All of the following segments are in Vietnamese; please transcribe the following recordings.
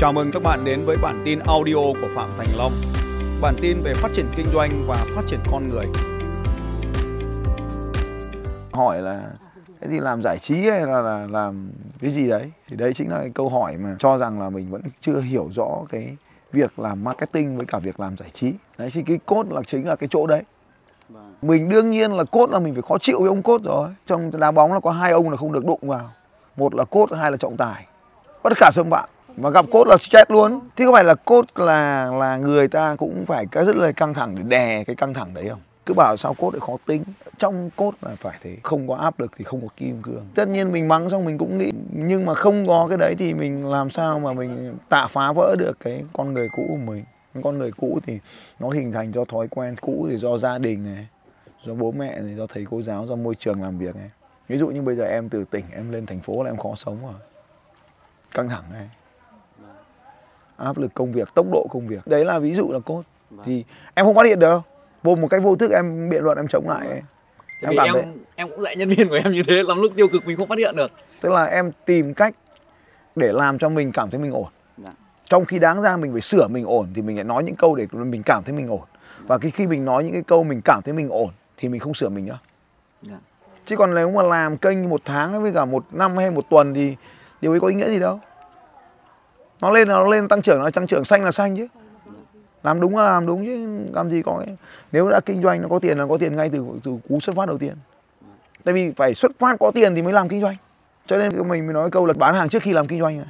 Chào mừng các bạn đến với bản tin audio của Phạm Thành Long. Bản tin về phát triển kinh doanh và phát triển con người. hỏi là cái gì làm giải trí hay là, là làm cái gì đấy? Thì đấy chính là cái câu hỏi mà cho rằng là mình vẫn chưa hiểu rõ cái việc làm marketing với cả việc làm giải trí. Đấy thì cái cốt là chính là cái chỗ đấy. Mình đương nhiên là cốt là mình phải khó chịu với ông cốt rồi. Trong đá bóng là có hai ông là không được đụng vào. Một là cốt hai là trọng tài. Tất cả xâm phạm và gặp cốt là stress luôn. Thế có phải là cốt là là người ta cũng phải cái rất là căng thẳng để đè cái căng thẳng đấy không? Cứ bảo sao cốt lại khó tính. Trong cốt là phải thế. Không có áp lực thì không có kim cương. Tất nhiên mình mắng xong mình cũng nghĩ, nhưng mà không có cái đấy thì mình làm sao mà mình tạ phá vỡ được cái con người cũ của mình. Con người cũ thì nó hình thành do thói quen cũ thì do gia đình này, do bố mẹ này, do thầy cô giáo, do môi trường làm việc này. Ví dụ như bây giờ em từ tỉnh em lên thành phố là em khó sống rồi. Căng thẳng này áp lực công việc tốc độ công việc. Đấy là ví dụ là cốt thì em không phát hiện được đâu. Vô một cách vô thức em biện luận em chống lại. Ấy. Em, em, thấy- em cũng dạy nhân viên của em như thế lắm lúc tiêu cực mình không phát hiện được. Tức là em tìm cách để làm cho mình cảm thấy mình ổn. Dạ. trong khi đáng ra mình phải sửa mình ổn thì mình lại nói những câu để mình cảm thấy mình ổn. Và cái khi mình nói những cái câu mình cảm thấy mình ổn thì mình không sửa mình nữa. Dạ. chứ còn nếu mà làm kênh một tháng với cả một năm hay một tuần thì điều ấy có ý nghĩa gì đâu nó lên là nó lên tăng trưởng là tăng trưởng xanh là xanh chứ. Làm đúng là làm đúng chứ làm gì có cái nếu đã kinh doanh nó có tiền là có tiền ngay từ từ cú xuất phát đầu tiên. Tại vì phải xuất phát có tiền thì mới làm kinh doanh. Cho nên mình mới nói câu là bán hàng trước khi làm kinh doanh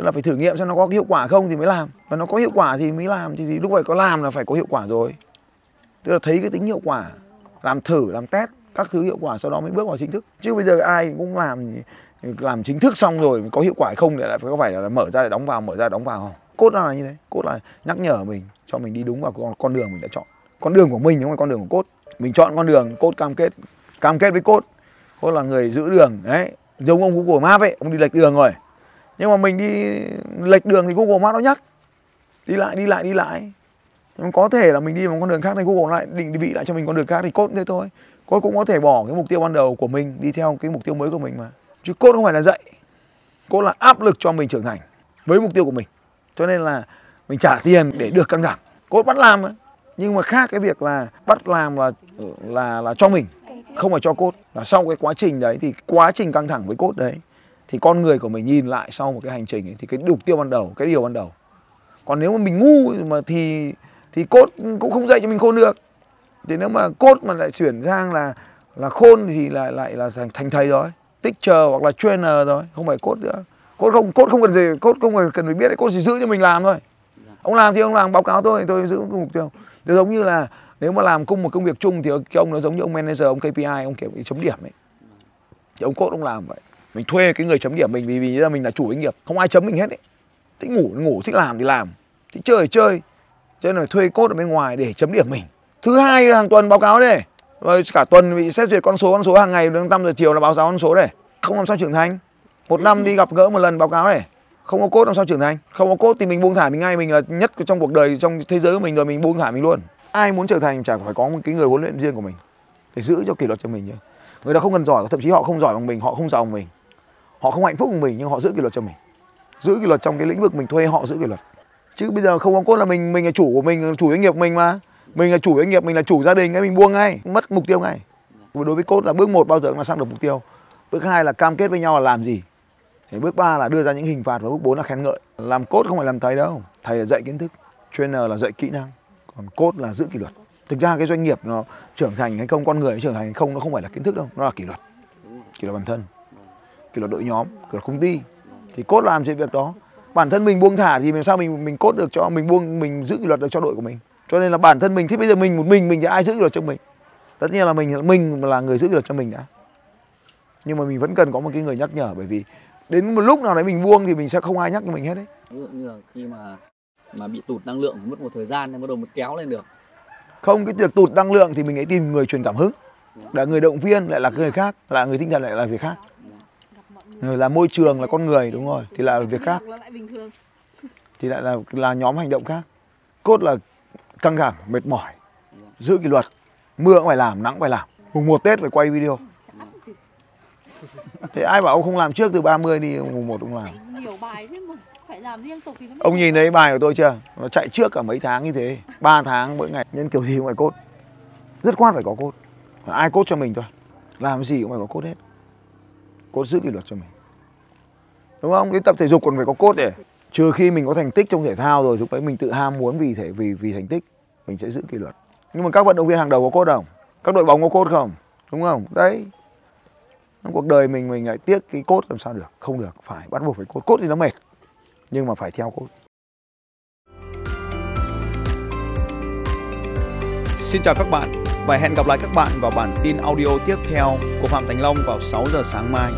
tức là phải thử nghiệm xem nó có hiệu quả không thì mới làm. Và nó có hiệu quả thì mới làm thì, thì lúc này có làm là phải có hiệu quả rồi. Tức là thấy cái tính hiệu quả làm thử làm test các thứ hiệu quả sau đó mới bước vào chính thức. Chứ bây giờ ai cũng làm làm chính thức xong rồi có hiệu quả hay không thì lại phải có phải là mở ra để đóng vào mở ra để đóng vào không? Cốt là như thế cốt là nhắc nhở mình cho mình đi đúng vào con, con đường mình đã chọn. Con đường của mình không? Phải con đường của cốt. Mình chọn con đường cốt cam kết cam kết với cốt. Cốt là người giữ đường đấy. Giống ông Google map ấy ông đi lệch đường rồi. Nhưng mà mình đi lệch đường thì Google map nó nhắc. Đi lại đi lại đi lại. Nhưng có thể là mình đi một con đường khác thì Google lại định vị lại cho mình con đường khác thì cốt thế thôi cô cũng có thể bỏ cái mục tiêu ban đầu của mình đi theo cái mục tiêu mới của mình mà. Chứ cốt không phải là dạy. Cốt là áp lực cho mình trưởng thành với mục tiêu của mình. Cho nên là mình trả tiền để được căng thẳng cốt bắt làm mà. Nhưng mà khác cái việc là bắt làm là là là cho mình không phải cho cốt. Là sau cái quá trình đấy thì quá trình căng thẳng với cốt đấy thì con người của mình nhìn lại sau một cái hành trình ấy, thì cái mục tiêu ban đầu cái điều ban đầu. Còn nếu mà mình ngu mà thì thì cốt cũng không dạy cho mình khôn được thì nếu mà cốt mà lại chuyển sang là là khôn thì lại lại là thành, thành thầy rồi. Teacher hoặc là trainer rồi. Không phải cốt nữa. Cốt không cốt không cần gì cốt không cần cần phải biết đấy. Cốt chỉ giữ cho mình làm thôi. Ông làm thì ông làm báo cáo tôi tôi giữ cái mục tiêu. Nó giống như là nếu mà làm cùng một công việc chung thì cái ông nó giống như ông manager ông KPI ông kiểu chấm điểm ấy. Thì ông cốt ông làm vậy. Mình thuê cái người chấm điểm mình vì vì là mình là chủ doanh nghiệp. Không ai chấm mình hết ấy. Thích ngủ ngủ thích làm thì làm. Thích chơi thì chơi. Cho nên là thuê cốt ở bên ngoài để chấm điểm mình thứ hai hàng tuần báo cáo đây. Rồi cả tuần bị xét duyệt con số con số hàng ngày đến 5 giờ chiều là báo cáo con số đây. Không làm sao trưởng thành. Một năm đi gặp gỡ một lần báo cáo này không có cốt làm sao trưởng thành. Không có cốt thì mình buông thả mình ngay. Mình là nhất trong cuộc đời, trong thế giới của mình rồi, mình buông thả mình luôn. Ai muốn trở thành chả phải có một cái người huấn luyện riêng của mình. Để giữ cho kỷ luật cho mình chứ người ta không cần giỏi, thậm chí họ không giỏi bằng mình, họ không giàu bằng mình. Họ không hạnh phúc bằng mình, nhưng họ giữ kỷ luật cho mình. Giữ kỷ luật trong cái lĩnh vực mình thuê, họ giữ kỷ luật. Chứ bây giờ không có cốt là mình mình là chủ của mình, chủ doanh nghiệp của mình mà mình là chủ doanh nghiệp, mình là chủ gia đình cái mình buông ngay, mất mục tiêu ngay. Đối với cốt là bước một bao giờ cũng là xác được mục tiêu. Bước hai là cam kết với nhau là làm gì. Thì bước ba là đưa ra những hình phạt và bước bốn là khen ngợi. Làm cốt không phải làm thầy đâu. Thầy là dạy kiến thức, trainer là dạy kỹ năng. Còn cốt là giữ kỷ luật. Thực ra cái doanh nghiệp nó trưởng thành hay không, con người nó trưởng thành hay không, nó không phải là kiến thức đâu. Nó là kỷ luật. Kỷ luật bản thân. Kỷ luật đội nhóm, kỷ luật công ty. Thì cốt làm chuyện việc đó. Bản thân mình buông thả thì làm sao mình mình cốt được cho, mình buông, mình giữ kỷ luật được cho đội của mình? Cho nên là bản thân mình thì bây giờ mình một mình mình thì ai giữ luật cho mình? Tất nhiên là mình mình là người giữ luật cho mình đã. Nhưng mà mình vẫn cần có một cái người nhắc nhở bởi vì đến một lúc nào đấy mình buông thì mình sẽ không ai nhắc cho mình hết đấy. Ví dụ như là khi mà mà bị tụt năng lượng mất một thời gian nên bắt đầu mới kéo lên được. Không cái việc tụt năng lượng thì mình hãy tìm người truyền cảm hứng. Là người động viên lại là người khác là người tinh thần lại là việc khác. Người là môi trường là con người đúng rồi thì là việc khác. Là lại bình thường. Thì lại là là nhóm hành động khác. Cốt là căng thẳng mệt mỏi giữ kỷ luật. Mưa cũng phải làm nắng cũng phải làm. Mùng một tết phải quay video. Thế ai bảo ông không làm trước từ 30 đi mùng một ông làm. Nhiều bài thế mà phải làm liên tục thì nó ông nhìn thấy bài của tôi chưa? Nó chạy trước cả mấy tháng như thế 3 tháng mỗi ngày. Nhân kiểu gì cũng phải cốt rất khoát phải có cốt ai cốt cho mình thôi. Làm gì cũng phải có cốt hết. Cốt giữ kỷ luật cho mình. Đúng không? Đến tập thể dục còn phải có cốt để trừ khi mình có thành tích trong thể thao rồi, lúc đấy mình tự ham muốn vì thể, vì vì thành tích, mình sẽ giữ kỷ luật. Nhưng mà các vận động viên hàng đầu có cốt không? Các đội bóng có cốt không? Đúng không? Đấy. Trong cuộc đời mình mình lại tiếc cái cốt làm sao được? Không được, phải bắt buộc phải cốt. Cốt thì nó mệt, nhưng mà phải theo cốt. Xin chào các bạn và hẹn gặp lại các bạn vào bản tin audio tiếp theo của Phạm Thành Long vào 6 giờ sáng mai.